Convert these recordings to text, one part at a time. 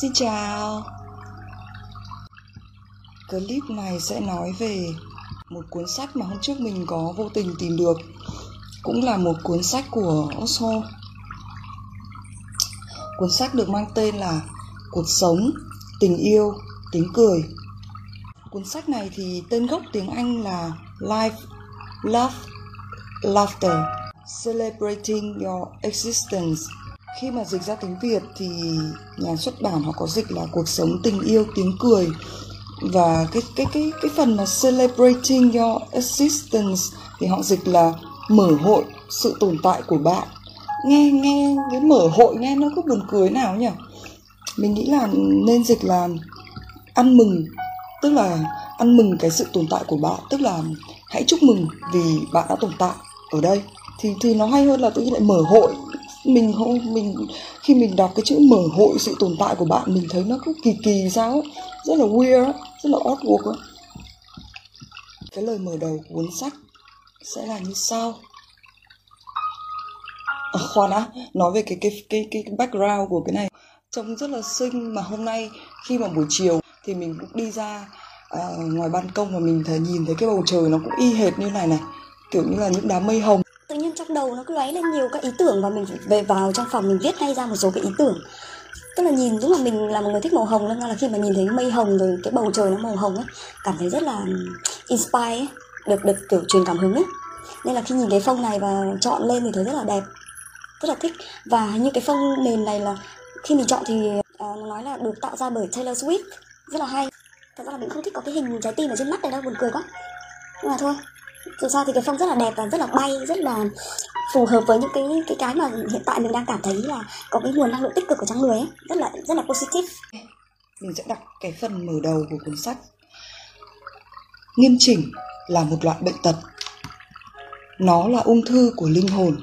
Xin chào. Clip này sẽ nói về một cuốn sách mà hôm trước mình có vô tình tìm được. Cũng là một cuốn sách của Osho Cuốn sách được mang tên là Cuộc sống, tình yêu, tiếng cười. Cuốn sách này thì tên gốc tiếng Anh là Life, Love, Laughter Celebrating Your Existence khi mà dịch ra tiếng Việt thì nhà xuất bản họ có dịch là cuộc sống tình yêu, tiếng cười. Và cái cái cái cái phần mà celebrating your existence thì họ dịch là mở hội sự tồn tại của bạn. Nghe nghe cái mở hội nghe nó cứ buồn cười nào nhỉ? Mình nghĩ là nên dịch là ăn mừng, tức là ăn mừng cái sự tồn tại của bạn, tức là hãy chúc mừng vì bạn đã tồn tại ở đây. Thì thì nó hay hơn là tự nhiên lại mở hội mình không mình khi mình đọc cái chữ mở hội sự tồn tại của bạn mình thấy nó cứ kỳ kỳ sao ấy. rất là weird rất là awkward ấy. cái lời mở đầu của cuốn sách sẽ là như sau à, khoan đã nói về cái cái cái cái background của cái này trông rất là xinh mà hôm nay khi mà buổi chiều thì mình cũng đi ra uh, ngoài ban công và mình thấy nhìn thấy cái bầu trời nó cũng y hệt như này này kiểu như là những đám mây hồng tự nhiên trong đầu nó cứ lóe lên nhiều các ý tưởng và mình về vào trong phòng mình viết ngay ra một số cái ý tưởng. Tức là nhìn đúng là mình là một người thích màu hồng nên là khi mà nhìn thấy mây hồng rồi cái bầu trời nó màu hồng ấy cảm thấy rất là inspire ấy, được được kiểu truyền cảm hứng ấy. Nên là khi nhìn cái phông này và chọn lên thì thấy rất là đẹp rất là thích. Và như cái phông nền này là khi mình chọn thì uh, nói là được tạo ra bởi Taylor Swift rất là hay. Thật ra là mình không thích có cái hình trái tim ở trên mắt này đâu buồn cười quá. Nhưng mà thôi dù sao thì cái phong rất là đẹp và rất là bay, rất là phù hợp với những cái cái cái mà hiện tại mình đang cảm thấy là có cái nguồn năng lượng tích cực ở trong người ấy. Rất là rất là positive. Mình sẽ đọc cái phần mở đầu của cuốn sách. Nghiêm chỉnh là một loại bệnh tật. Nó là ung thư của linh hồn.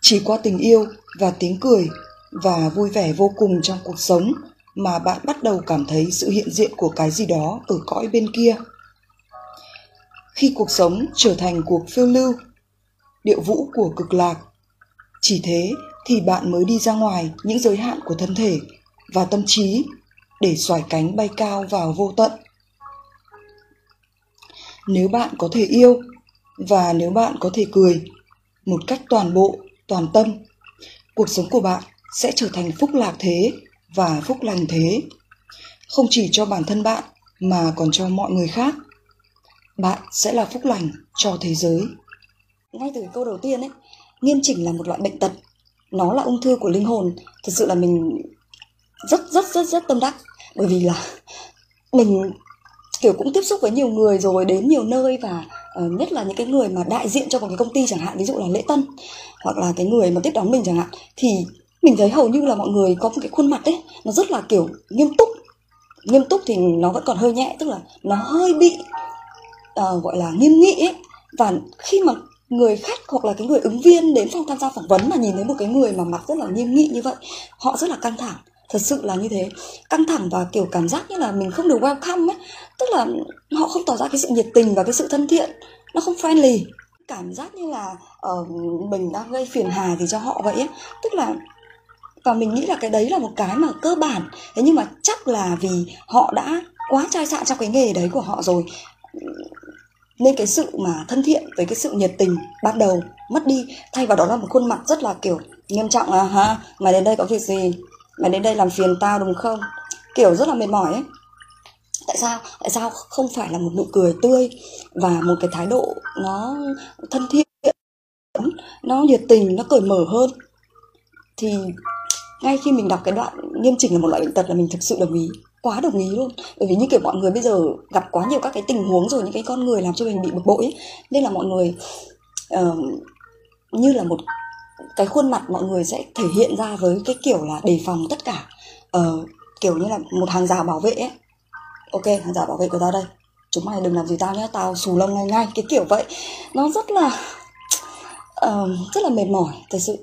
Chỉ qua tình yêu và tiếng cười và vui vẻ vô cùng trong cuộc sống mà bạn bắt đầu cảm thấy sự hiện diện của cái gì đó ở cõi bên kia khi cuộc sống trở thành cuộc phiêu lưu, điệu vũ của cực lạc. Chỉ thế thì bạn mới đi ra ngoài những giới hạn của thân thể và tâm trí để xoải cánh bay cao vào vô tận. Nếu bạn có thể yêu và nếu bạn có thể cười một cách toàn bộ, toàn tâm, cuộc sống của bạn sẽ trở thành phúc lạc thế và phúc lành thế. Không chỉ cho bản thân bạn mà còn cho mọi người khác bạn sẽ là phúc lành cho thế giới. Ngay từ câu đầu tiên ấy nghiêm chỉnh là một loại bệnh tật. Nó là ung thư của linh hồn. Thật sự là mình rất rất rất rất tâm đắc. Bởi vì là mình kiểu cũng tiếp xúc với nhiều người rồi đến nhiều nơi và uh, nhất là những cái người mà đại diện cho một cái công ty chẳng hạn ví dụ là lễ tân hoặc là cái người mà tiếp đón mình chẳng hạn thì mình thấy hầu như là mọi người có một cái khuôn mặt ấy nó rất là kiểu nghiêm túc. Nghiêm túc thì nó vẫn còn hơi nhẹ tức là nó hơi bị uh, gọi là nghiêm nghị ấy. Và khi mà người khách hoặc là cái người ứng viên đến phòng tham gia phỏng vấn mà nhìn thấy một cái người mà mặc rất là nghiêm nghị như vậy họ rất là căng thẳng. Thật sự là như thế. Căng thẳng và kiểu cảm giác như là mình không được welcome ấy. Tức là họ không tỏ ra cái sự nhiệt tình và cái sự thân thiện. Nó không friendly. Cảm giác như là uh, mình đang gây phiền hà gì cho họ vậy ấy. Tức là và mình nghĩ là cái đấy là một cái mà cơ bản. Thế nhưng mà chắc là vì họ đã quá trai sạn trong cái nghề đấy của họ rồi nên cái sự mà thân thiện với cái sự nhiệt tình ban đầu mất đi, thay vào đó là một khuôn mặt rất là, kiểu, nghiêm trọng là ha mày đến đây có việc gì? Mày đến đây làm phiền tao đúng không? Kiểu rất là mệt mỏi ấy. Tại sao? Tại sao không phải là một nụ cười tươi và một cái thái độ nó thân thiện, nó nhiệt tình, nó cởi mở hơn? Thì ngay khi mình đọc cái đoạn nghiêm chỉnh là một loại bệnh tật là mình thực sự đồng ý quá đồng ý luôn. Bởi vì như kiểu mọi người bây giờ gặp quá nhiều các cái tình huống rồi những cái con người làm cho mình bị bực bội ấy. Nên là mọi người uh, như là một cái khuôn mặt mọi người sẽ thể hiện ra với cái kiểu là đề phòng tất cả. Uh, kiểu như là một hàng rào bảo vệ ấy. Ok hàng rào bảo vệ của tao đây. Chúng mày đừng làm gì tao nhé tao xù lông ngay ngay. Cái kiểu vậy. Nó rất là uh, rất là mệt mỏi thật sự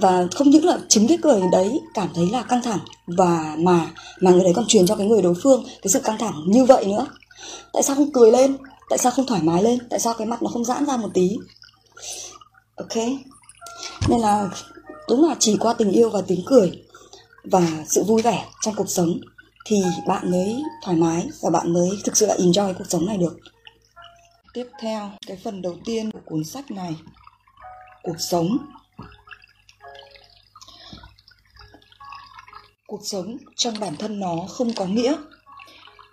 và không những là chính cái cười đấy cảm thấy là căng thẳng và mà mà người đấy còn truyền cho cái người đối phương cái sự căng thẳng như vậy nữa. Tại sao không cười lên? Tại sao không thoải mái lên? Tại sao cái mặt nó không giãn ra một tí? Ok. Nên là đúng là chỉ qua tình yêu và tiếng cười và sự vui vẻ trong cuộc sống thì bạn mới thoải mái và bạn mới thực sự là enjoy cuộc sống này được. Tiếp theo, cái phần đầu tiên của cuốn sách này, cuộc sống. Cuộc sống trong bản thân nó không có nghĩa.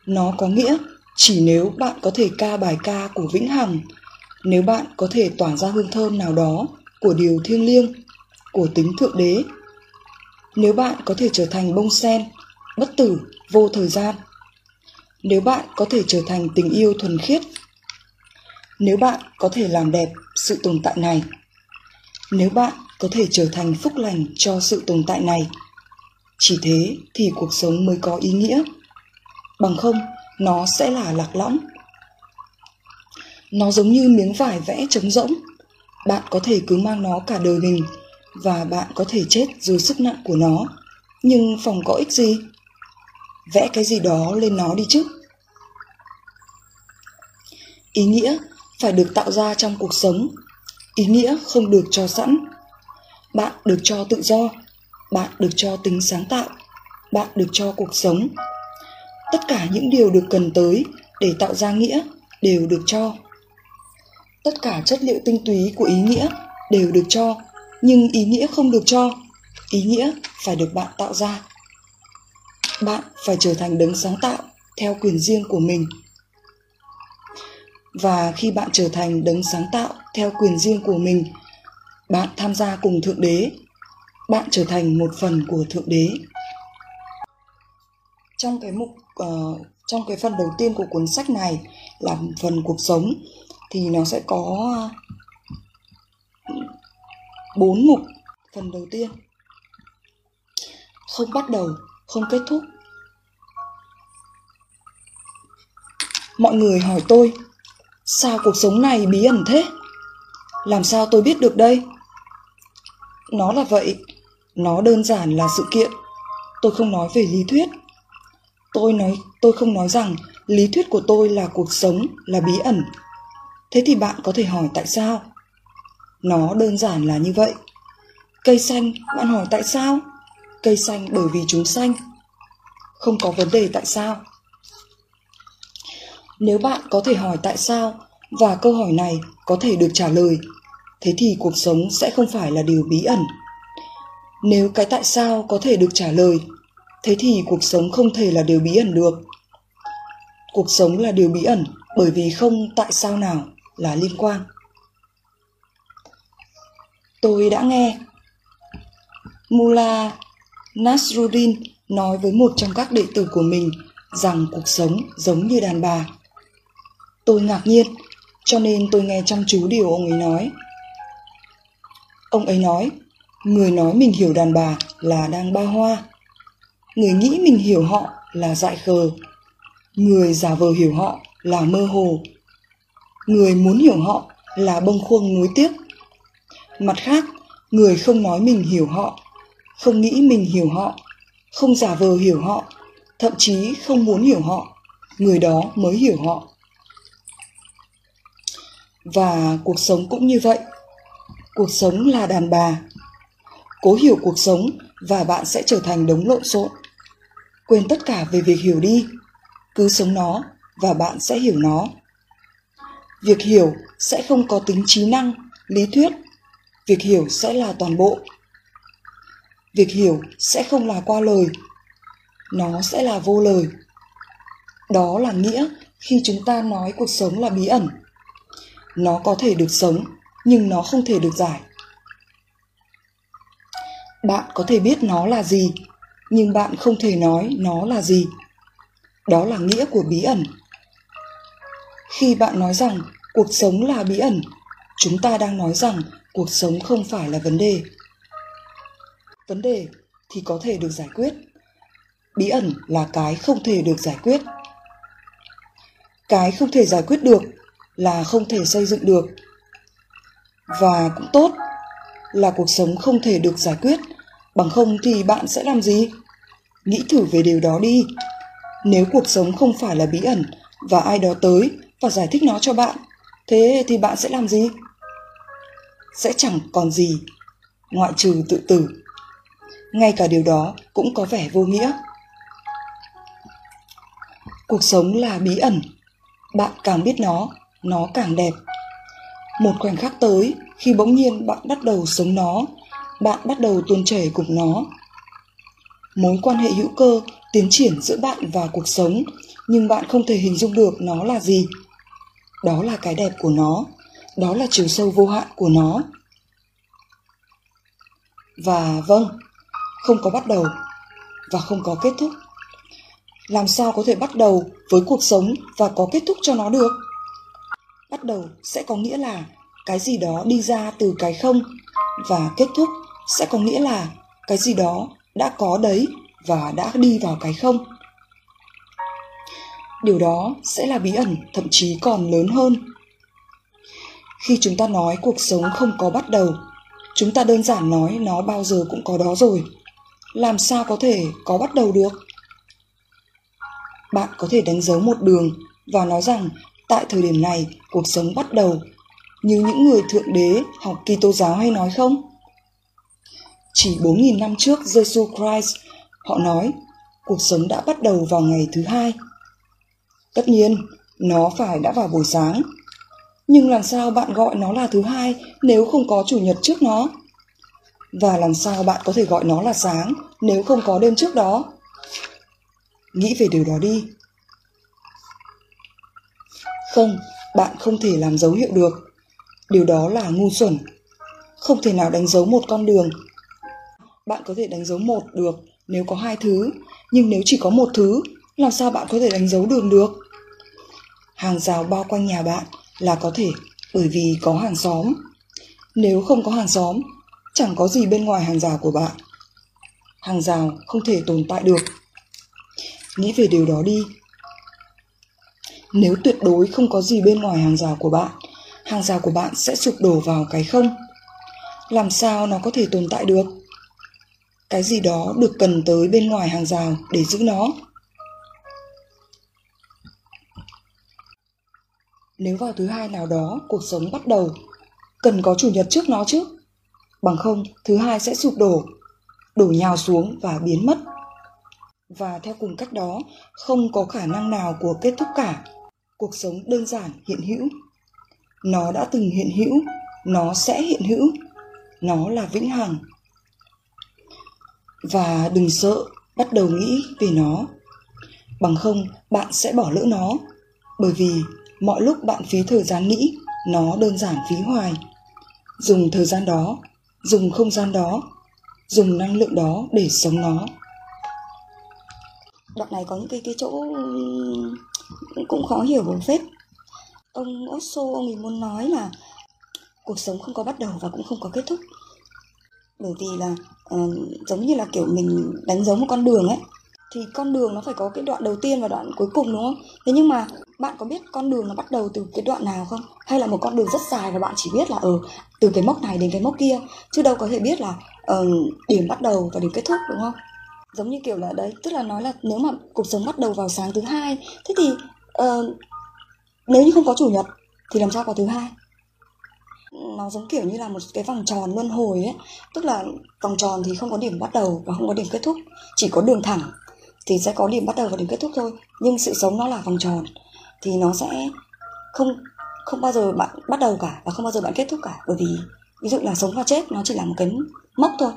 Nó có nghĩa chỉ nếu bạn có thể ca bài ca của vĩnh hằng, nếu bạn có thể tỏa ra hương thơm nào đó của điều thiêng liêng, của tính thượng đế. Nếu bạn có thể trở thành bông sen, bất tử, vô thời gian. Nếu bạn có thể trở thành tình yêu thuần khiết. Nếu bạn có thể làm đẹp sự tồn tại này. Nếu bạn có thể trở thành phúc lành cho sự tồn tại này chỉ thế thì cuộc sống mới có ý nghĩa. Bằng không, nó sẽ là lạc lõng. Nó giống như miếng vải vẽ trống rỗng. Bạn có thể cứ mang nó cả đời mình và bạn có thể chết dưới sức nặng của nó. Nhưng phòng có ích gì? Vẽ cái gì đó lên nó đi chứ. Ý nghĩa phải được tạo ra trong cuộc sống. Ý nghĩa không được cho sẵn. Bạn được cho tự do bạn được cho tính sáng tạo. Bạn được cho cuộc sống. Tất cả những điều được cần tới để tạo ra nghĩa đều được cho. Tất cả chất liệu tinh túy của ý nghĩa đều được cho, nhưng ý nghĩa không được cho. Ý nghĩa phải được bạn tạo ra. Bạn phải trở thành đấng sáng tạo theo quyền riêng của mình. Và khi bạn trở thành đấng sáng tạo theo quyền riêng của mình, bạn tham gia cùng thượng đế bạn trở thành một phần của thượng đế. Trong cái mục uh, trong cái phần đầu tiên của cuốn sách này là phần cuộc sống thì nó sẽ có bốn mục phần đầu tiên. Không bắt đầu không kết thúc. Mọi người hỏi tôi sao cuộc sống này bí ẩn thế? Làm sao tôi biết được đây? Nó là vậy nó đơn giản là sự kiện. Tôi không nói về lý thuyết. Tôi nói, tôi không nói rằng lý thuyết của tôi là cuộc sống, là bí ẩn. Thế thì bạn có thể hỏi tại sao? Nó đơn giản là như vậy. Cây xanh, bạn hỏi tại sao? Cây xanh bởi vì chúng xanh. Không có vấn đề tại sao. Nếu bạn có thể hỏi tại sao và câu hỏi này có thể được trả lời, thế thì cuộc sống sẽ không phải là điều bí ẩn nếu cái tại sao có thể được trả lời thế thì cuộc sống không thể là điều bí ẩn được cuộc sống là điều bí ẩn bởi vì không tại sao nào là liên quan tôi đã nghe Mullah Nasruddin nói với một trong các đệ tử của mình rằng cuộc sống giống như đàn bà. Tôi ngạc nhiên, cho nên tôi nghe chăm chú điều ông ấy nói. Ông ấy nói, người nói mình hiểu đàn bà là đang ba hoa. Người nghĩ mình hiểu họ là dại khờ. Người giả vờ hiểu họ là mơ hồ. Người muốn hiểu họ là bông khuâng nối tiếc. Mặt khác, người không nói mình hiểu họ không nghĩ mình hiểu họ không giả vờ hiểu họ thậm chí không muốn hiểu họ người đó mới hiểu họ và cuộc sống cũng như vậy cuộc sống là đàn bà cố hiểu cuộc sống và bạn sẽ trở thành đống lộn xộn. Quên tất cả về việc hiểu đi, cứ sống nó và bạn sẽ hiểu nó. Việc hiểu sẽ không có tính trí năng, lý thuyết. Việc hiểu sẽ là toàn bộ. Việc hiểu sẽ không là qua lời, nó sẽ là vô lời. Đó là nghĩa khi chúng ta nói cuộc sống là bí ẩn. Nó có thể được sống, nhưng nó không thể được giải bạn có thể biết nó là gì, nhưng bạn không thể nói nó là gì. Đó là nghĩa của bí ẩn. Khi bạn nói rằng cuộc sống là bí ẩn, chúng ta đang nói rằng cuộc sống không phải là vấn đề. Vấn đề thì có thể được giải quyết. Bí ẩn là cái không thể được giải quyết. Cái không thể giải quyết được là không thể xây dựng được. Và cũng tốt là cuộc sống không thể được giải quyết bằng không thì bạn sẽ làm gì? Nghĩ thử về điều đó đi. Nếu cuộc sống không phải là bí ẩn và ai đó tới và giải thích nó cho bạn, thế thì bạn sẽ làm gì? Sẽ chẳng còn gì, ngoại trừ tự tử. Ngay cả điều đó cũng có vẻ vô nghĩa. Cuộc sống là bí ẩn. Bạn càng biết nó nó càng đẹp. Một khoảnh khắc tới, khi bỗng nhiên bạn bắt đầu sống nó bạn bắt đầu tuôn chảy cùng nó. Mối quan hệ hữu cơ tiến triển giữa bạn và cuộc sống, nhưng bạn không thể hình dung được nó là gì. Đó là cái đẹp của nó, đó là chiều sâu vô hạn của nó. Và vâng không có bắt đầu và không có kết thúc. Làm sao có thể bắt đầu với cuộc sống và có kết thúc cho nó được? Bắt đầu sẽ có nghĩa là cái gì đó đi ra từ cái không và kết thúc sẽ có nghĩa là cái gì đó đã có đấy và đã đi vào cái không. Điều đó sẽ là bí ẩn, thậm chí còn lớn hơn. Khi chúng ta nói cuộc sống không có bắt đầu, chúng ta đơn giản nói nó bao giờ cũng có đó rồi. Làm sao có thể có bắt đầu được? Bạn có thể đánh dấu một đường và nói rằng tại thời điểm này cuộc sống bắt đầu. Như những người thượng đế, học Kitô giáo hay nói không? Chỉ 4.000 năm trước Jesus Christ, họ nói cuộc sống đã bắt đầu vào ngày thứ hai. Tất nhiên, nó phải đã vào buổi sáng. Nhưng làm sao bạn gọi nó là thứ hai nếu không có chủ nhật trước nó? Và làm sao bạn có thể gọi nó là sáng nếu không có đêm trước đó? Nghĩ về điều đó đi. Không, bạn không thể làm dấu hiệu được. Điều đó là ngu xuẩn. Không thể nào đánh dấu một con đường. Bạn có thể đánh dấu một được nếu có hai thứ, nhưng nếu chỉ có một thứ, làm sao bạn có thể đánh dấu đường được? Hàng rào bao quanh nhà bạn là có thể bởi vì có hàng xóm. Nếu không có hàng xóm, chẳng có gì bên ngoài hàng rào của bạn. Hàng rào không thể tồn tại được. Nghĩ về điều đó đi. Nếu tuyệt đối không có gì bên ngoài hàng rào của bạn, hàng rào của bạn sẽ sụp đổ vào cái không. Làm sao nó có thể tồn tại được? Cái gì đó được cần tới bên ngoài hàng rào để giữ nó. Nếu vào thứ hai nào đó cuộc sống bắt đầu, cần có chủ nhật trước nó chứ. Bằng không, thứ hai sẽ sụp đổ, đổ nhào xuống và biến mất. Và theo cùng cách đó, không có khả năng nào của kết thúc cả. Cuộc sống đơn giản hiện hữu. Nó đã từng hiện hữu, nó sẽ hiện hữu. Nó là vĩnh hằng. Và đừng sợ bắt đầu nghĩ về nó. Bằng không, bạn sẽ bỏ lỡ nó. Bởi vì mọi lúc bạn phí thời gian nghĩ nó đơn giản phí hoài dùng thời gian đó dùng không gian đó dùng năng lượng đó để sống nó đoạn này có những cái cái chỗ cũng khó hiểu một phết ông Osho ông ấy muốn nói là cuộc sống không có bắt đầu và cũng không có kết thúc bởi vì là uh, giống như là kiểu mình đánh dấu một con đường ấy thì con đường nó phải có cái đoạn đầu tiên và đoạn cuối cùng đúng không? Thế nhưng mà bạn có biết con đường nó bắt đầu từ cái đoạn nào không? Hay là một con đường rất dài và bạn chỉ biết là ở ừ, từ cái mốc này đến cái mốc kia? Chứ đâu có thể biết là uh, điểm bắt đầu và điểm kết thúc đúng không? Giống như kiểu là đấy tức là nói là nếu mà cuộc sống bắt đầu vào sáng thứ hai thế thì uh, nếu như không có chủ nhật thì làm sao có thứ hai? Nó giống kiểu như là một cái vòng tròn luân hồi ấy. Tức là vòng tròn thì không có điểm bắt đầu và không có điểm kết thúc. Chỉ có đường thẳng thì sẽ có điểm bắt đầu và điểm kết thúc thôi. Nhưng sự sống nó là vòng tròn. Thì nó sẽ không không bao giờ bạn bắt đầu cả và không bao giờ bạn kết thúc cả. Bởi vì ví dụ là sống và chết nó chỉ là một cái mốc thôi.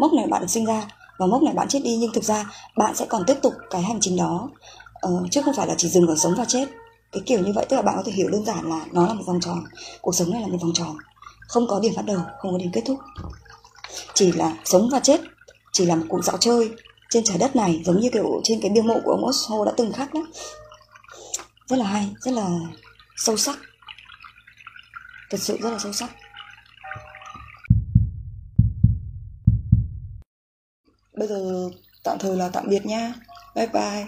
Mốc này bạn được sinh ra và mốc này bạn chết đi. Nhưng thực ra bạn sẽ còn tiếp tục cái hành trình đó. Uh, chứ không phải là chỉ dừng ở sống và chết cái kiểu như vậy tức là bạn có thể hiểu đơn giản là nó là một vòng tròn, cuộc sống này là một vòng tròn. Không có điểm bắt đầu, không có điểm kết thúc. Chỉ là sống và chết, chỉ là một cuộc dạo chơi trên trái đất này, giống như kiểu trên cái bia mộ của ông Osho đã từng khắc đó. Rất là hay, rất là sâu sắc. Thật sự rất là sâu sắc. Bây giờ tạm thời là tạm biệt nha. Bye bye.